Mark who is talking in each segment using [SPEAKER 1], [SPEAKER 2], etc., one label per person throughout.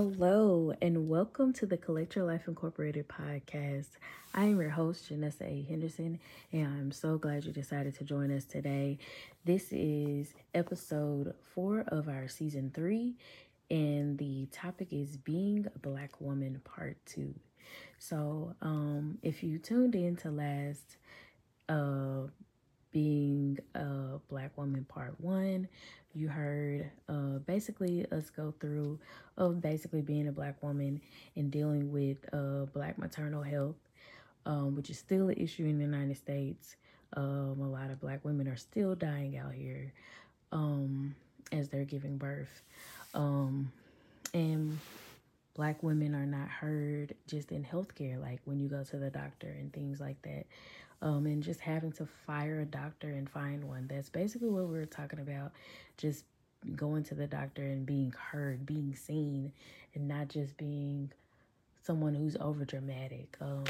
[SPEAKER 1] Hello, and welcome to the Collect Your Life Incorporated podcast. I am your host, Janessa A. Henderson, and I'm so glad you decided to join us today. This is episode four of our season three, and the topic is Being a Black Woman Part Two. So, um, if you tuned in to last uh, Being a Black Woman Part One, you heard uh, basically us go through of basically being a black woman and dealing with uh, black maternal health, um, which is still an issue in the United States. Um, a lot of black women are still dying out here um, as they're giving birth. Um, and black women are not heard just in healthcare, like when you go to the doctor and things like that. Um, and just having to fire a doctor and find one. That's basically what we are talking about. Just going to the doctor and being heard, being seen, and not just being someone who's over dramatic. Um,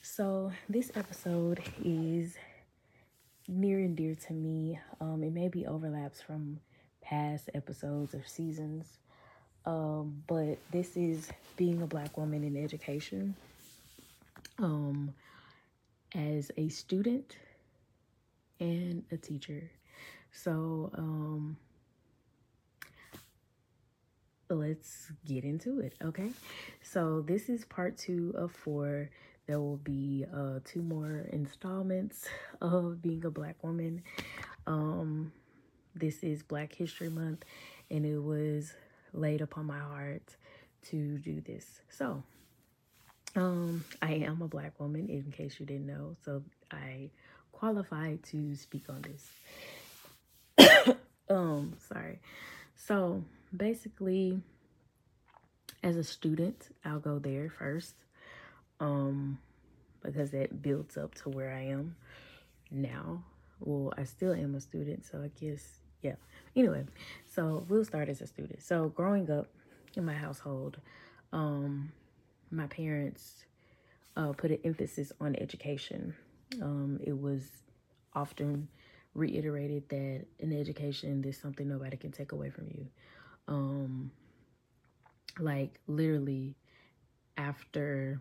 [SPEAKER 1] so this episode is near and dear to me. Um, it maybe overlaps from past episodes or seasons. Um, but this is being a black woman in education. Um, as a student and a teacher. So, um, let's get into it, okay? So, this is part two of four. There will be uh, two more installments of being a black woman. Um, this is Black History Month, and it was laid upon my heart to do this. So, um, I am a black woman, in case you didn't know, so I qualify to speak on this. um, sorry. So basically, as a student, I'll go there first. Um, because that builds up to where I am now. Well, I still am a student, so I guess yeah. Anyway, so we'll start as a student. So growing up in my household, um, my parents uh, put an emphasis on education. Um, it was often reiterated that in education, there's something nobody can take away from you. Um, like literally after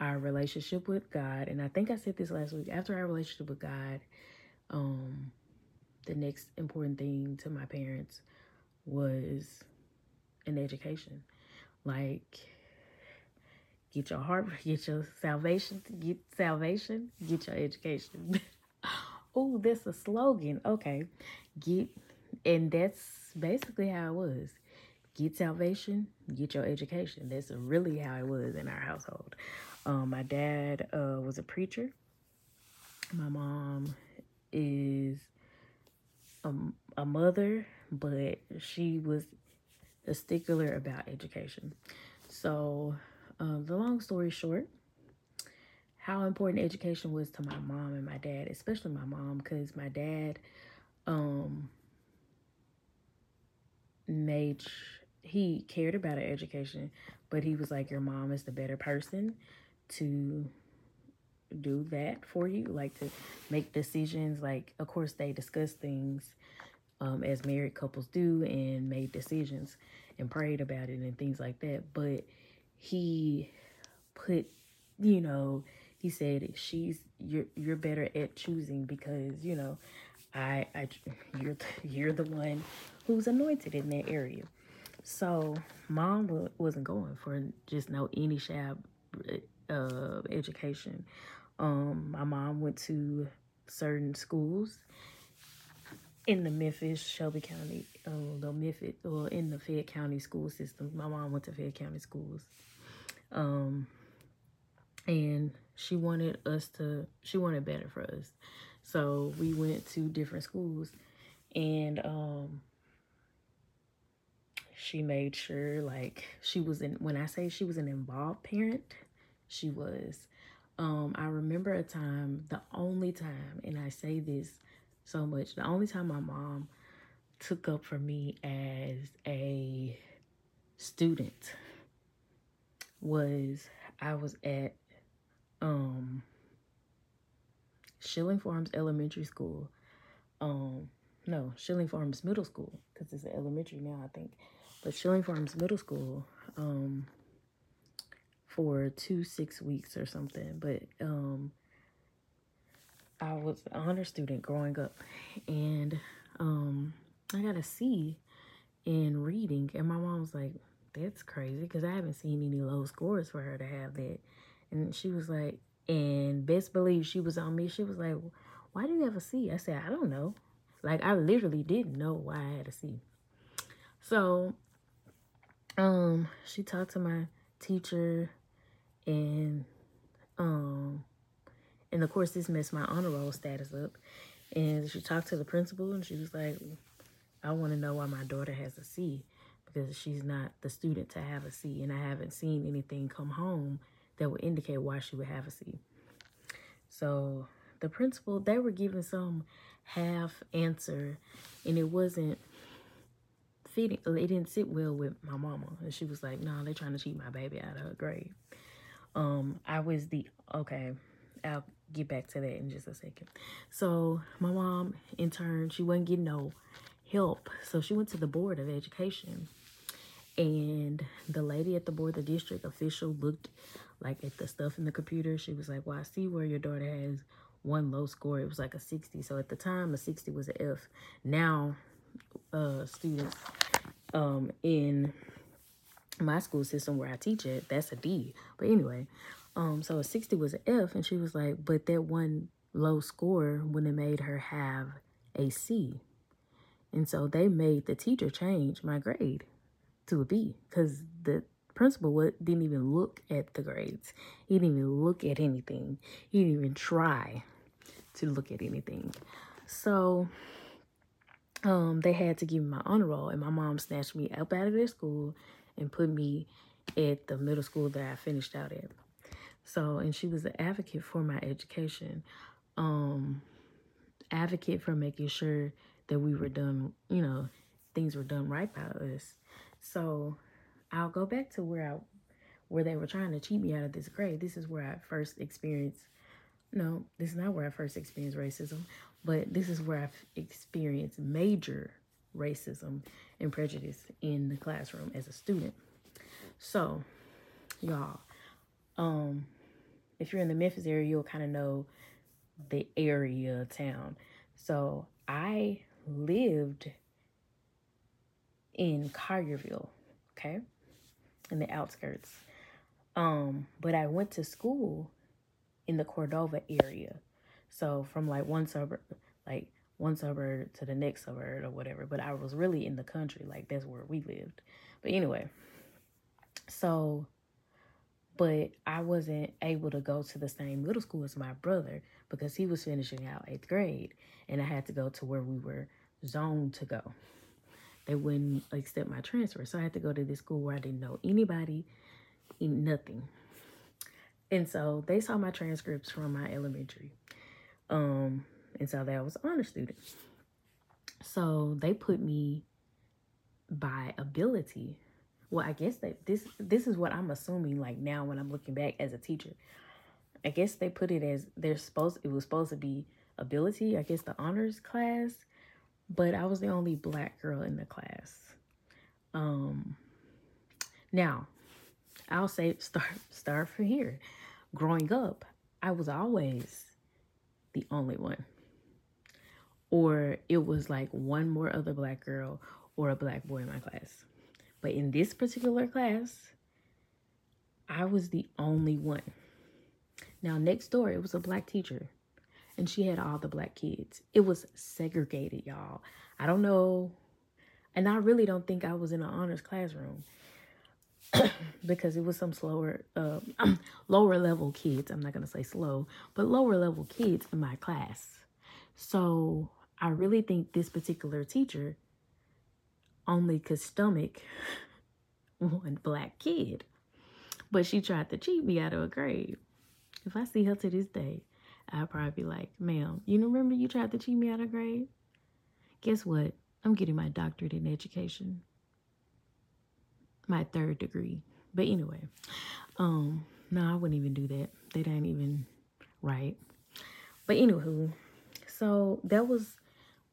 [SPEAKER 1] our relationship with God, and I think I said this last week, after our relationship with God, um, the next important thing to my parents was an education. Like get your heart, get your salvation, get salvation, get your education. oh, that's a slogan. Okay. Get, and that's basically how it was. Get salvation, get your education. That's really how it was in our household. Um, my dad uh, was a preacher. My mom is a, a mother, but she was a stickler about education. So um, the long story short, how important education was to my mom and my dad, especially my mom, because my dad um, made he cared about education, but he was like, Your mom is the better person to do that for you, like to make decisions. Like, of course, they discuss things um, as married couples do and made decisions and prayed about it and things like that. But he put, you know, he said she's you're you're better at choosing because you know, I I you're you're the one who's anointed in that area. So mom wasn't going for just no any shab uh, education. Um, my mom went to certain schools in the Memphis, Shelby County, uh, the Memphis, or in the Fayette County school system. My mom went to Fayette County schools. Um, and she wanted us to, she wanted better for us. So we went to different schools and, um, she made sure like she was in, when I say she was an involved parent, she was. Um, I remember a time, the only time, and I say this so much, the only time my mom took up for me as a student was I was at um Schilling Farms Elementary School. Um no, Schilling Farms Middle School because it's an elementary now, I think. but Schilling Farms Middle School um, for two six weeks or something. But um, I was an honor student growing up, and um, I got a C in reading, and my mom was like, "That's crazy," because I haven't seen any low scores for her to have that. And she was like, and best believe she was on me. She was like, "Why do you have a C?" I said, "I don't know." Like I literally didn't know why I had a C. So, um, she talked to my teacher, and um, and of course this messed my honor roll status up. And she talked to the principal, and she was like, "I want to know why my daughter has a C." Because she's not the student to have a C, and I haven't seen anything come home that would indicate why she would have a C. So the principal, they were giving some half answer and it wasn't fitting. It didn't sit well with my mama. And she was like, no, nah, they're trying to cheat my baby out of her grade. Um, I was the, okay, I'll get back to that in just a second. So my mom, in turn, she wasn't getting no help. So she went to the Board of Education. And the lady at the board, the district official, looked like at the stuff in the computer. She was like, well, I see where your daughter has one low score. It was like a 60. So at the time, a 60 was an F. Now, uh, students um, in my school system where I teach it, that's a D. But anyway, um, so a 60 was an F. And she was like, but that one low score would have made her have a C. And so they made the teacher change my grade to a B because the principal didn't even look at the grades. He didn't even look at anything. He didn't even try to look at anything. So um, they had to give me my honor roll, and my mom snatched me up out of their school and put me at the middle school that I finished out at. So, and she was an advocate for my education, um, advocate for making sure that we were done, you know, things were done right by us. So I'll go back to where I where they were trying to cheat me out of this grade. This is where I first experienced no, this is not where I first experienced racism, but this is where I've experienced major racism and prejudice in the classroom as a student. So, y'all, um, if you're in the Memphis area, you'll kind of know the area town. So I lived in Collierville, okay? in the outskirts. Um, but I went to school in the Cordova area. So from like one suburb, like one suburb to the next suburb or whatever. But I was really in the country, like that's where we lived. But anyway, so, but I wasn't able to go to the same middle school as my brother because he was finishing out eighth grade, and I had to go to where we were zoned to go they wouldn't accept my transfer. So I had to go to this school where I didn't know anybody, nothing. And so they saw my transcripts from my elementary. Um, and so that I was an honor student. So they put me by ability. Well, I guess that this this is what I'm assuming like now when I'm looking back as a teacher. I guess they put it as they're supposed it was supposed to be ability, I guess the honors class but I was the only black girl in the class. Um, now, I'll say start start from here. Growing up, I was always the only one. Or it was like one more other black girl or a black boy in my class. But in this particular class, I was the only one. Now, next door, it was a black teacher and she had all the black kids. It was segregated, y'all. I don't know. And I really don't think I was in an honors classroom because it was some slower, uh, lower level kids. I'm not going to say slow, but lower level kids in my class. So I really think this particular teacher only could stomach one black kid. But she tried to cheat me out of a grade. If I see her to this day, I'll probably be like, ma'am, you remember you tried to cheat me out of grade? Guess what? I'm getting my doctorate in education. My third degree. But anyway, um, no, I wouldn't even do that. That ain't even right. But anywho, so that was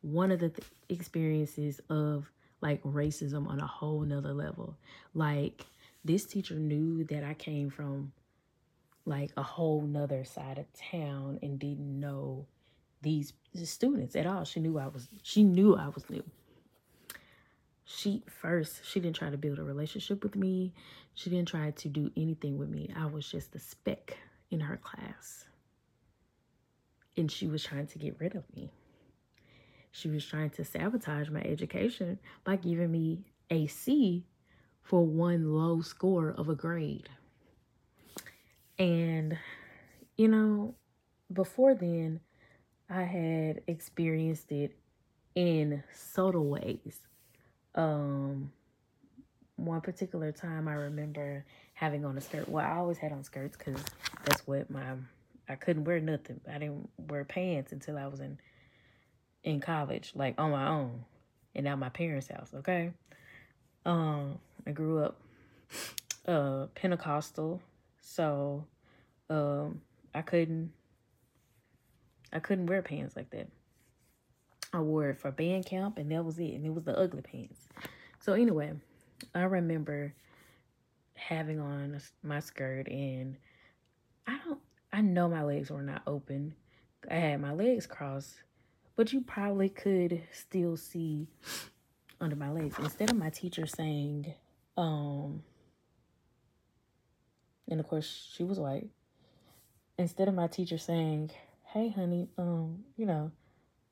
[SPEAKER 1] one of the th experiences of like racism on a whole nother level. Like this teacher knew that I came from like a whole nother side of town and didn't know these students at all. She knew I was she knew I was new. She first she didn't try to build a relationship with me. She didn't try to do anything with me. I was just a speck in her class. And she was trying to get rid of me. She was trying to sabotage my education by giving me a C for one low score of a grade. And, you know, before then, I had experienced it in subtle ways. Um, one particular time I remember having on a skirt. Well, I always had on skirts because that's what my I couldn't wear nothing. I didn't wear pants until I was in in college, like on my own, and at my parents' house. Okay, um, I grew up uh Pentecostal, so um I couldn't I couldn't wear pants like that. I wore it for band camp, and that was it, and it was the ugly pants. So anyway, I remember having on my skirt and I don't I know my legs were not open. I had my legs crossed, but you probably could still see under my legs. Instead of my teacher saying, um, and of course she was white. Instead of my teacher saying, "Hey, honey, um, you know,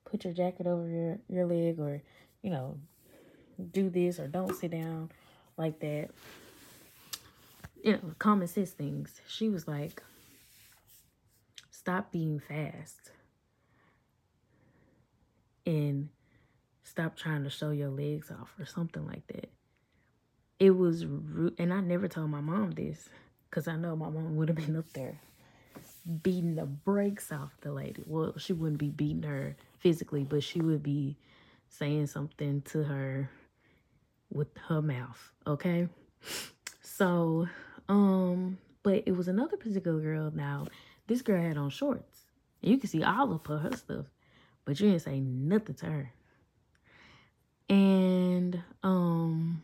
[SPEAKER 1] put your jacket over your your leg," or you know, do this or don't sit down like that. You know, common sense things. She was like, stop being fast and stop trying to show your legs off or something like that. It was rude. And I never told my mom this because I know my mom would have been up there beating the brakes off the lady. Well, she wouldn't be beating her physically, but she would be saying something to her with her mouth, okay? So, um, but it was another particular girl now. This girl had on shorts. You can see all of her, her stuff, but you didn't say nothing to her. And um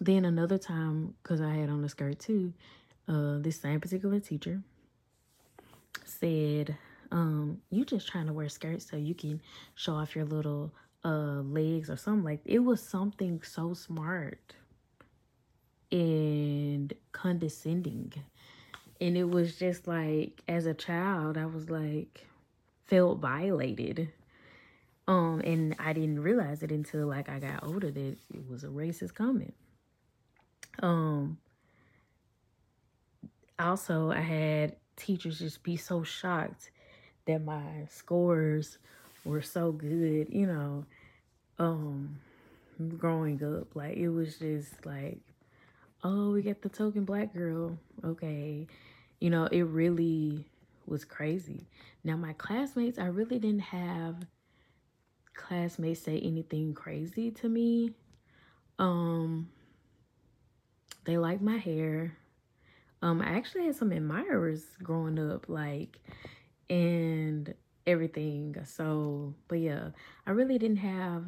[SPEAKER 1] then another time, because I had on a skirt too, uh, this same particular teacher said, um, you just trying to wear skirts so you can show off your little uh legs or something like it was something so smart and condescending. And it was just like as a child i was like felt violated. Um and i didn't realize it until like i got older that it was a racist comment um also i had teachers just be so shocked that my scores were so good, you know, um, growing up. Like, it was just like, oh, we get the token black girl. Okay. You know, it really was crazy. Now, my classmates, I really didn't have classmates say anything crazy to me. Um, they like my hair. Um, I actually had some admirers growing up, like, and everything. So, but yeah, I really didn't have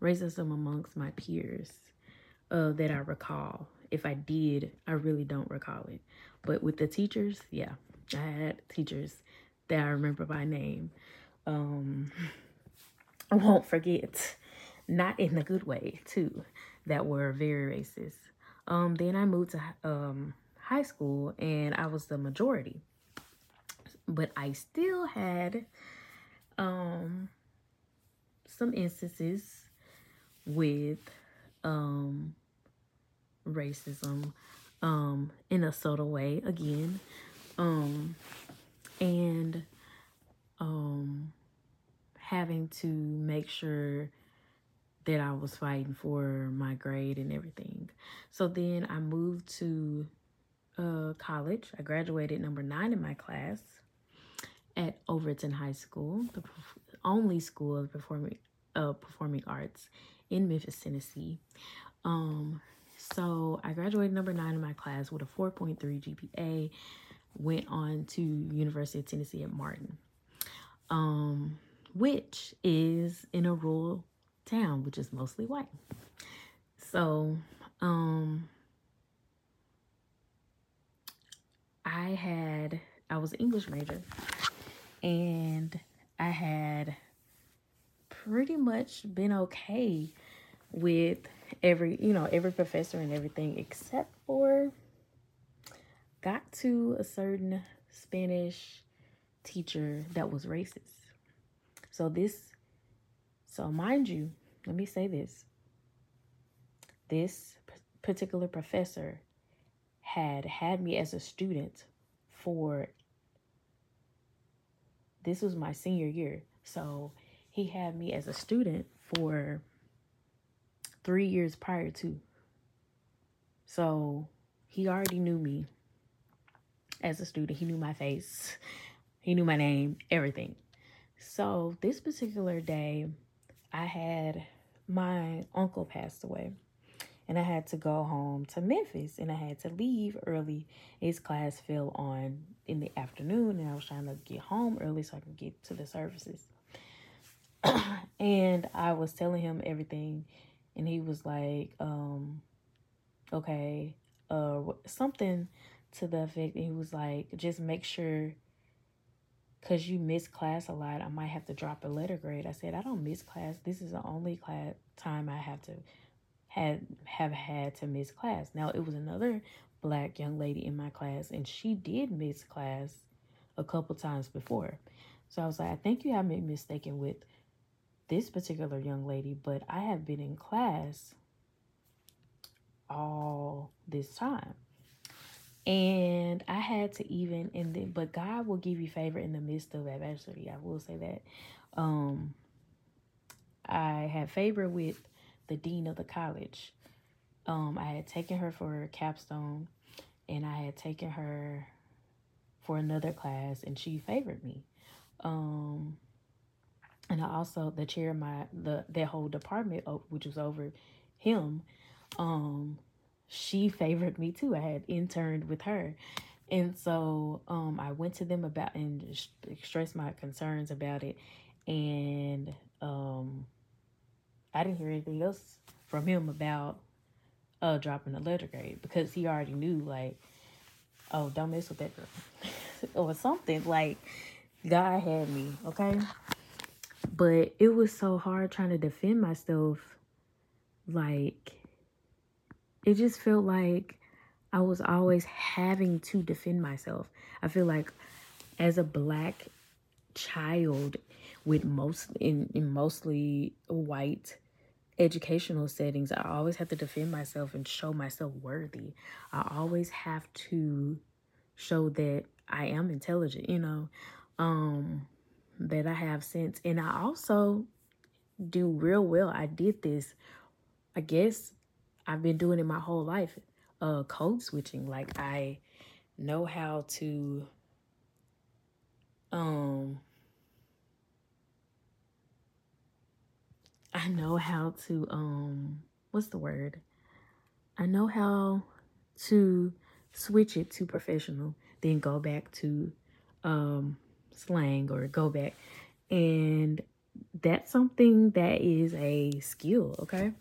[SPEAKER 1] racism amongst my peers uh, that I recall. If I did, I really don't recall it. But with the teachers, yeah, I had teachers that I remember by name. Um, I won't forget, not in a good way, too, that were very racist. Um, then I moved to um, high school and I was the majority. But I still had um some instances with um racism um in a subtle way again. Um and um having to make sure that I was fighting for my grade and everything. So then I moved to uh, college. I graduated number nine in my class at Overton High School, the only school of performing uh, performing arts in Memphis, Tennessee. Um, so I graduated number nine in my class with a 4.3 GPA. Went on to University of Tennessee at Martin, um, which is in a rural town, which is mostly white. So, um, I had, I was an English major and I had pretty much been okay with every, you know, every professor and everything except for got to a certain Spanish teacher that was racist. So this, so mind you, let me say this. This particular professor had had me as a student for this was my senior year. So he had me as a student for three years prior to. So he already knew me as a student. He knew my face, he knew my name, everything. So this particular day, I had my uncle passed away and I had to go home to Memphis and I had to leave early. His class fell on in the afternoon and I was trying to get home early so I could get to the services. and I was telling him everything and he was like, um, okay, uh, something to the effect. He was like, just make sure because you miss class a lot, I might have to drop a letter grade. I said, I don't miss class. This is the only class time I have to had have had to miss class. Now it was another black young lady in my class and she did miss class a couple times before. So I was like, I think you have me mistaken with this particular young lady, but I have been in class all this time. And I had to even and then but God will give you favor in the midst of adversity. I will say that. Um I had favor with the dean of the college. Um, I had taken her for capstone and I had taken her for another class and she favored me. Um, and I also the chair of my the that whole department which was over him um she favored me too. I had interned with her. And so um I went to them about and expressed my concerns about it and um I didn't hear anything else from him about uh dropping the letter grade because he already knew like oh don't mess with that girl or something like God had me okay but it was so hard trying to defend myself like it just felt like I was always having to defend myself I feel like as a black child with most in, in mostly white educational settings, I always have to defend myself and show myself worthy. I always have to show that I am intelligent, you know, um, that I have sense. And I also do real well. I did this, I guess I've been doing it my whole life, uh, code switching. Like I know how to, um, I know how to um what's the word? I know how to switch it to professional, then go back to um slang or go back and that's something that is a skill, okay?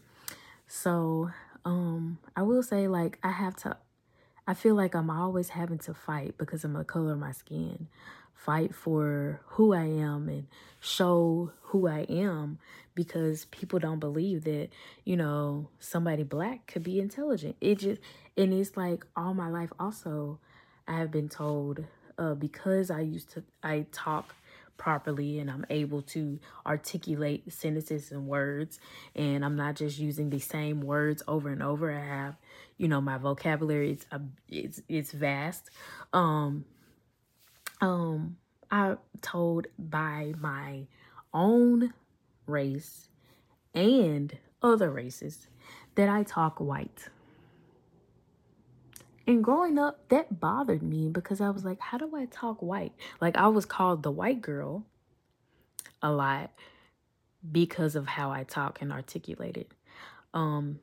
[SPEAKER 1] So, um I will say like I have to I feel like I'm always having to fight because of the color of my skin fight for who I am and show who I am because people don't believe that, you know, somebody black could be intelligent. It just, and it's like all my life also, I have been told uh, because I used to, I talk properly and I'm able to articulate sentences and words and I'm not just using the same words over and over. I have, you know, my vocabulary it's it's it's vast. Um um I'm told by my own race and other races that I talk white. And growing up, that bothered me because I was like, how do I talk white? Like I was called the white girl a lot because of how I talk and articulate it. Um,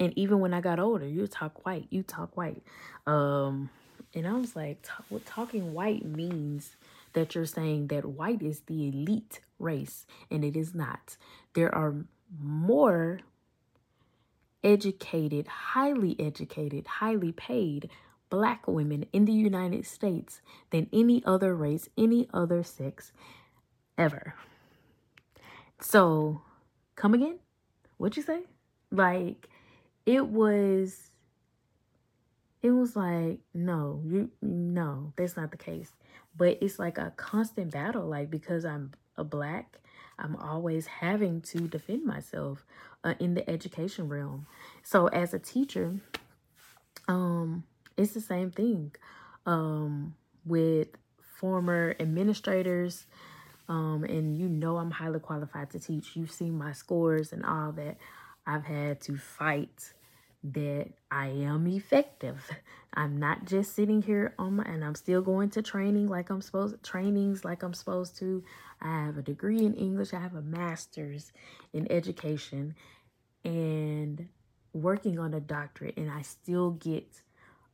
[SPEAKER 1] and even when I got older, you talk white, you talk white. Um, and I was like, what talking white means that you're saying that white is the elite race, and it is not. There are more educated, highly educated, highly paid black women in the United States than any other race, any other sex ever. So, come again? What'd you say? Like, it was, it was like, no, you, no, that's not the case. But it's like a constant battle, like, because I'm a black, I'm always having to defend myself uh, in the education realm. So, as a teacher, um, it's the same thing um, with former administrators. Um, and you know I'm highly qualified to teach. You've seen my scores and all that. I've had to fight that I am effective. I'm not just sitting here on my and I'm still going to training like I'm supposed trainings like I'm supposed to. I have a degree in English, I have a master's in education and working on a doctorate and I still get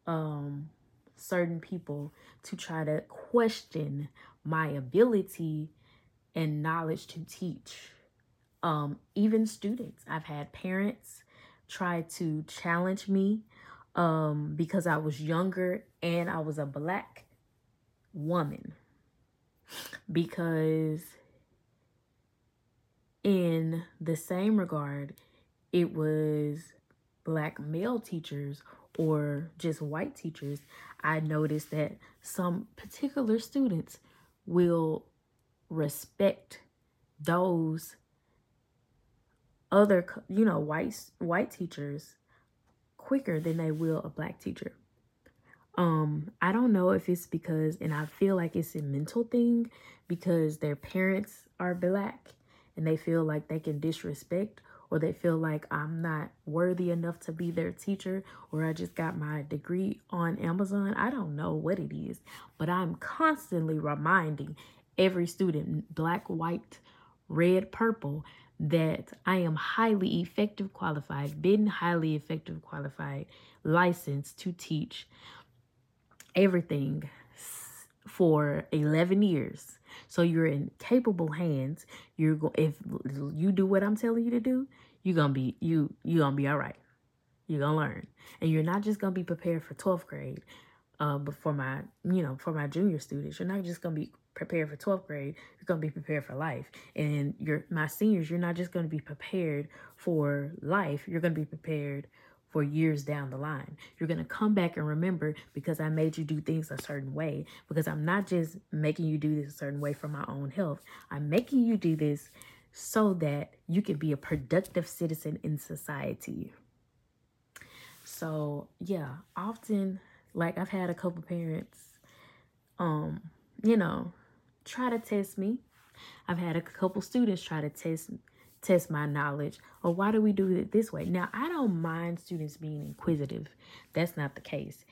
[SPEAKER 1] um, certain people to try to question my ability and knowledge to teach. Um, even students, I've had parents try to challenge me um, because I was younger and I was a black woman. Because in the same regard, it was black male teachers or just white teachers, I noticed that some particular students will respect those other you know white white teachers quicker than they will a black teacher um i don't know if it's because and i feel like it's a mental thing because their parents are black and they feel like they can disrespect or they feel like I'm not worthy enough to be their teacher or I just got my degree on Amazon. I don't know what it is, but I'm constantly reminding every student, black, white, red, purple, that I am highly effective qualified, been highly effective qualified, licensed to teach everything for 11 years so you're in capable hands. You're go if you do what I'm telling you to do, you're gonna be you you're gonna be all right. You're gonna learn. And you're not just gonna be prepared for 12th grade, uh, but for my, you know, for my junior students, you're not just gonna be prepared for 12th grade, you're gonna be prepared for life. And you're my seniors, you're not just gonna be prepared for life, you're gonna be prepared for years down the line. You're going to come back and remember because I made you do things a certain way. Because I'm not just making you do this a certain way for my own health, I'm making you do this so that you can be a productive citizen in society. So, yeah, often, like I've had a couple parents, um, you know, try to test me. I've had a couple students try to test test my knowledge or why do we do it this way. Now i don't mind students being inquisitive. That's not the case.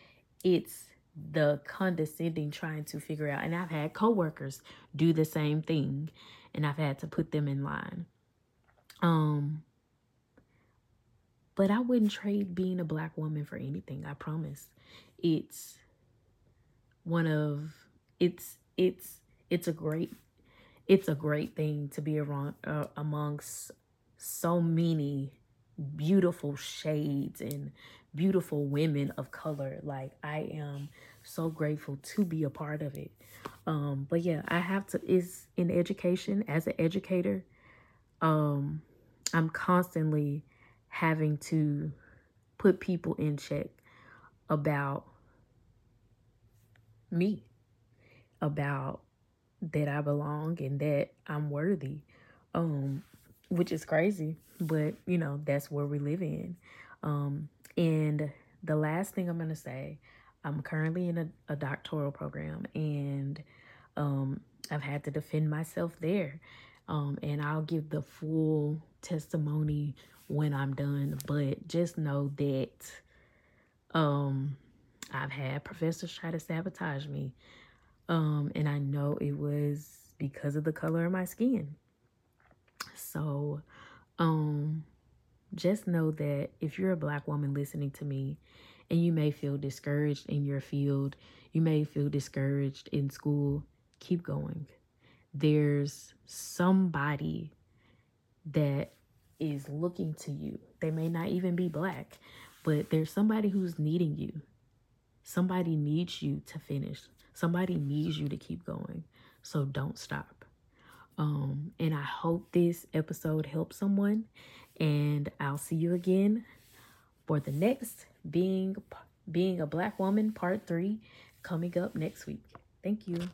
[SPEAKER 1] It's the condescending trying to figure out and i've had coworkers do the same thing and i've had to put them in line. Um but i wouldn't trade being a black woman for anything i promise. It's one of it's it's it's a great it's a great thing to be around uh, amongst so many beautiful shades and beautiful women of color. Like i am so grateful to be a part of it. Um but yeah i have to is in education as an educator um i'm constantly having to put people in check about me about that I belong and that I'm worthy. Um, which is crazy, but you know, that's where we live in. Um, and the last thing I'm gonna say, I'm currently in a, a doctoral program and um I've had to defend myself there. Um, and I'll give the full testimony when I'm done, but just know that um I've had professors try to sabotage me. Um, and I know it was because of the color of my skin. So, um, just know that if you're a black woman listening to me and you may feel discouraged in your field, you may feel discouraged in school, keep going. There's somebody that is looking to you. They may not even be black, but there's somebody who's needing you. Somebody needs you to finish. Somebody needs you to keep going. So don't stop. Um, and I hope this episode helps someone. And I'll see you again for the next being being a black woman part three coming up next week. Thank you.